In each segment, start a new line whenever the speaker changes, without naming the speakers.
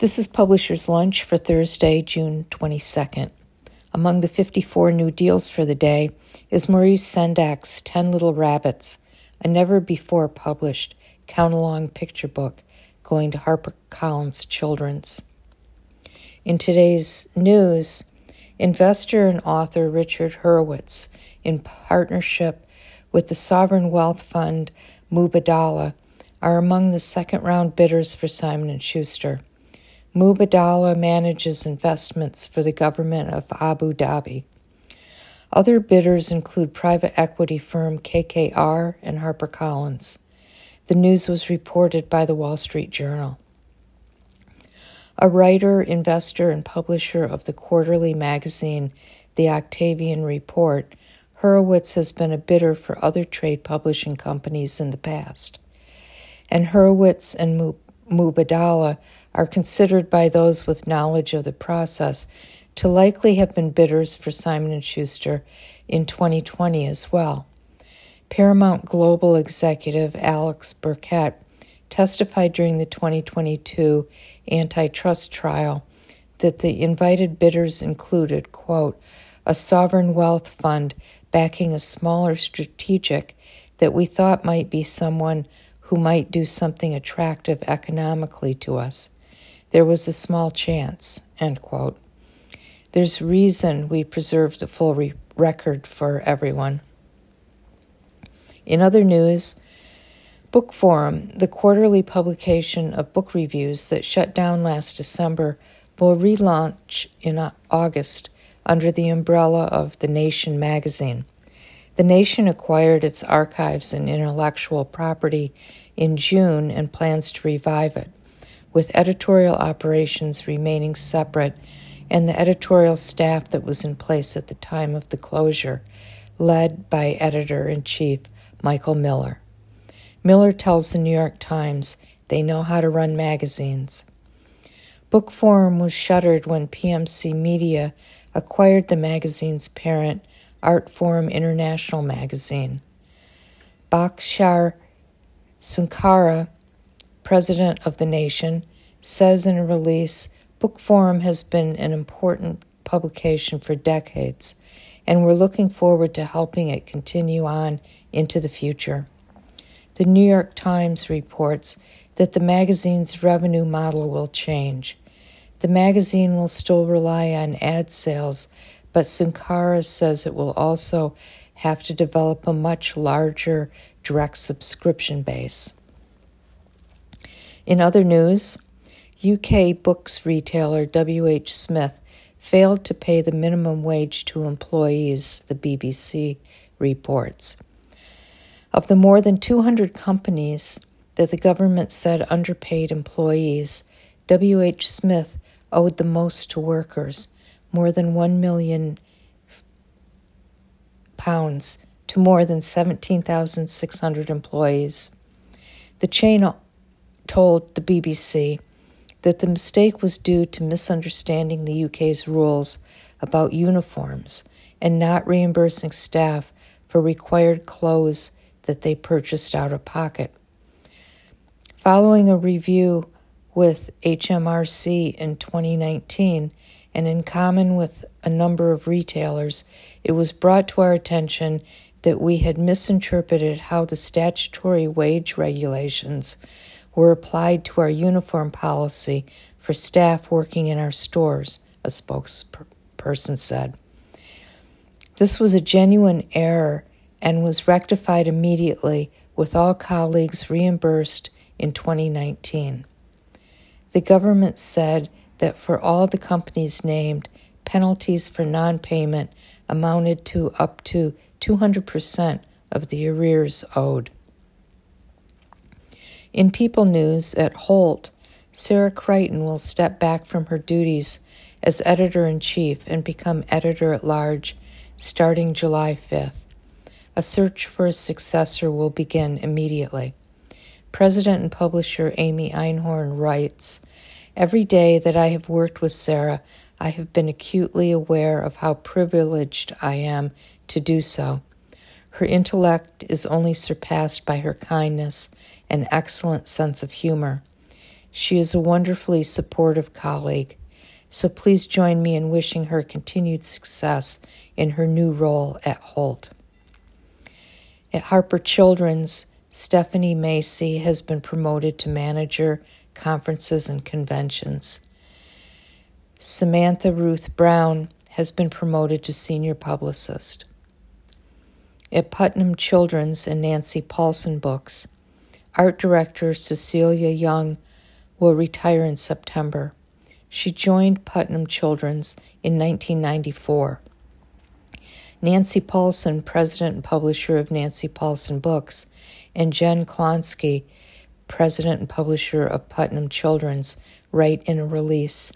This is Publisher's Lunch for Thursday, June 22nd. Among the 54 new deals for the day is Maurice Sendak's Ten Little Rabbits, a never before published count along picture book going to HarperCollins Children's. In today's news, investor and author Richard Hurowitz, in partnership with the sovereign wealth fund Mubadala, are among the second round bidders for Simon & Schuster. Mubadala manages investments for the government of Abu Dhabi. Other bidders include private equity firm KKR and HarperCollins. The news was reported by the Wall Street Journal. A writer, investor, and publisher of the quarterly magazine, The Octavian Report, Hurowitz has been a bidder for other trade publishing companies in the past. And Hurowitz and Mubadala are considered by those with knowledge of the process to likely have been bidders for Simon & Schuster in 2020 as well. Paramount Global executive Alex Berkett testified during the 2022 antitrust trial that the invited bidders included, quote, a sovereign wealth fund backing a smaller strategic that we thought might be someone who might do something attractive economically to us. There was a small chance. End quote. There's reason we preserved a full re- record for everyone. In other news, Bookforum, the quarterly publication of book reviews that shut down last December, will relaunch in August under the umbrella of The Nation magazine. The Nation acquired its archives and intellectual property in June and plans to revive it with editorial operations remaining separate and the editorial staff that was in place at the time of the closure, led by editor in chief Michael Miller. Miller tells the New York Times they know how to run magazines. Bookforum was shuttered when PMC Media acquired the magazine's parent, Artforum International magazine. Bhaskar Sunkara president of the nation, says in a release Bookforum has been an important publication for decades, and we're looking forward to helping it continue on into the future. The New York Times reports that the magazine's revenue model will change. The magazine will still rely on ad sales, but Sunkara says it will also have to develop a much larger direct subscription base. In other news, UK books retailer WH Smith failed to pay the minimum wage to employees, the BBC reports. Of the more than 200 companies that the government said underpaid employees, WH Smith owed the most to workers, more than 1 million pounds to more than 17,600 employees. The chain told the BBC that the mistake was due to misunderstanding the UK's rules about uniforms and not reimbursing staff for required clothes that they purchased out of pocket. Following a review with HMRC in 2019, and in common with a number of retailers, it was brought to our attention that we had misinterpreted how the statutory wage regulations were applied to our uniform policy for staff working in our stores, a spokesperson said. This was a genuine error and was rectified immediately with all colleagues reimbursed in 2019. The government said that for all the companies named, penalties for non payment amounted to up to 200% of the arrears owed. In People News at Holt, Sarah Crichton will step back from her duties as editor in chief and become editor at large starting July 5th. A search for a successor will begin immediately. President and publisher Amy Einhorn writes Every day that I have worked with Sarah, I have been acutely aware of how privileged I am to do so. Her intellect is only surpassed by her kindness and excellent sense of humor. She is a wonderfully supportive colleague, so please join me in wishing her continued success in her new role at Holt. At Harper Children's, Stephanie Macy has been promoted to manager, conferences, and conventions. Samantha Ruth Brown has been promoted to senior publicist. At Putnam Children's and Nancy Paulsen Books, art director Cecilia Yung will retire in September. She joined Putnam Children's in 1994. Nancy Paulsen, president and publisher of Nancy Paulsen Books, and Jen Klonsky, president and publisher of Putnam Children's, write in a release.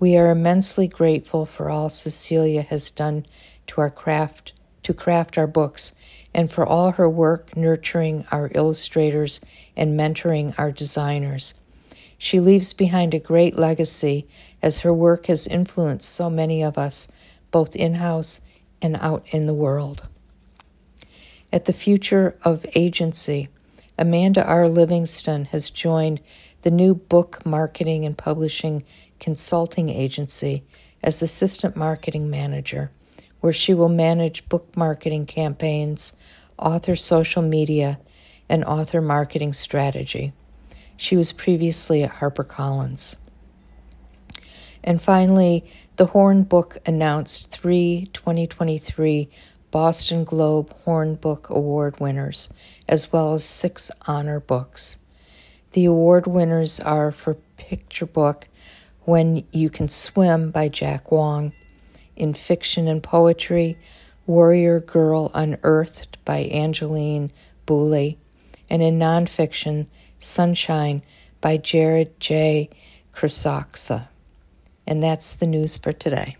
We are immensely grateful for all Cecilia has done to our craft to craft our books and for all her work nurturing our illustrators and mentoring our designers. She leaves behind a great legacy as her work has influenced so many of us, both in house and out in the world. At the Future of Agency, Amanda R. Livingston has joined the new book marketing and publishing consulting agency as assistant marketing manager, where she will manage book marketing campaigns, author social media, and author marketing strategy. She was previously at HarperCollins. And finally, the Horn Book announced three 2023 Boston Globe Horn Book Award winners, as well as six honor books. The award winners are for picture book When You Can Swim by Jack Wong, in fiction and poetry, Warrior Girl Unearthed by Angeline Boulley, and in nonfiction, Sunshine by Jarrett J. Krosoczka. And that's the news for today.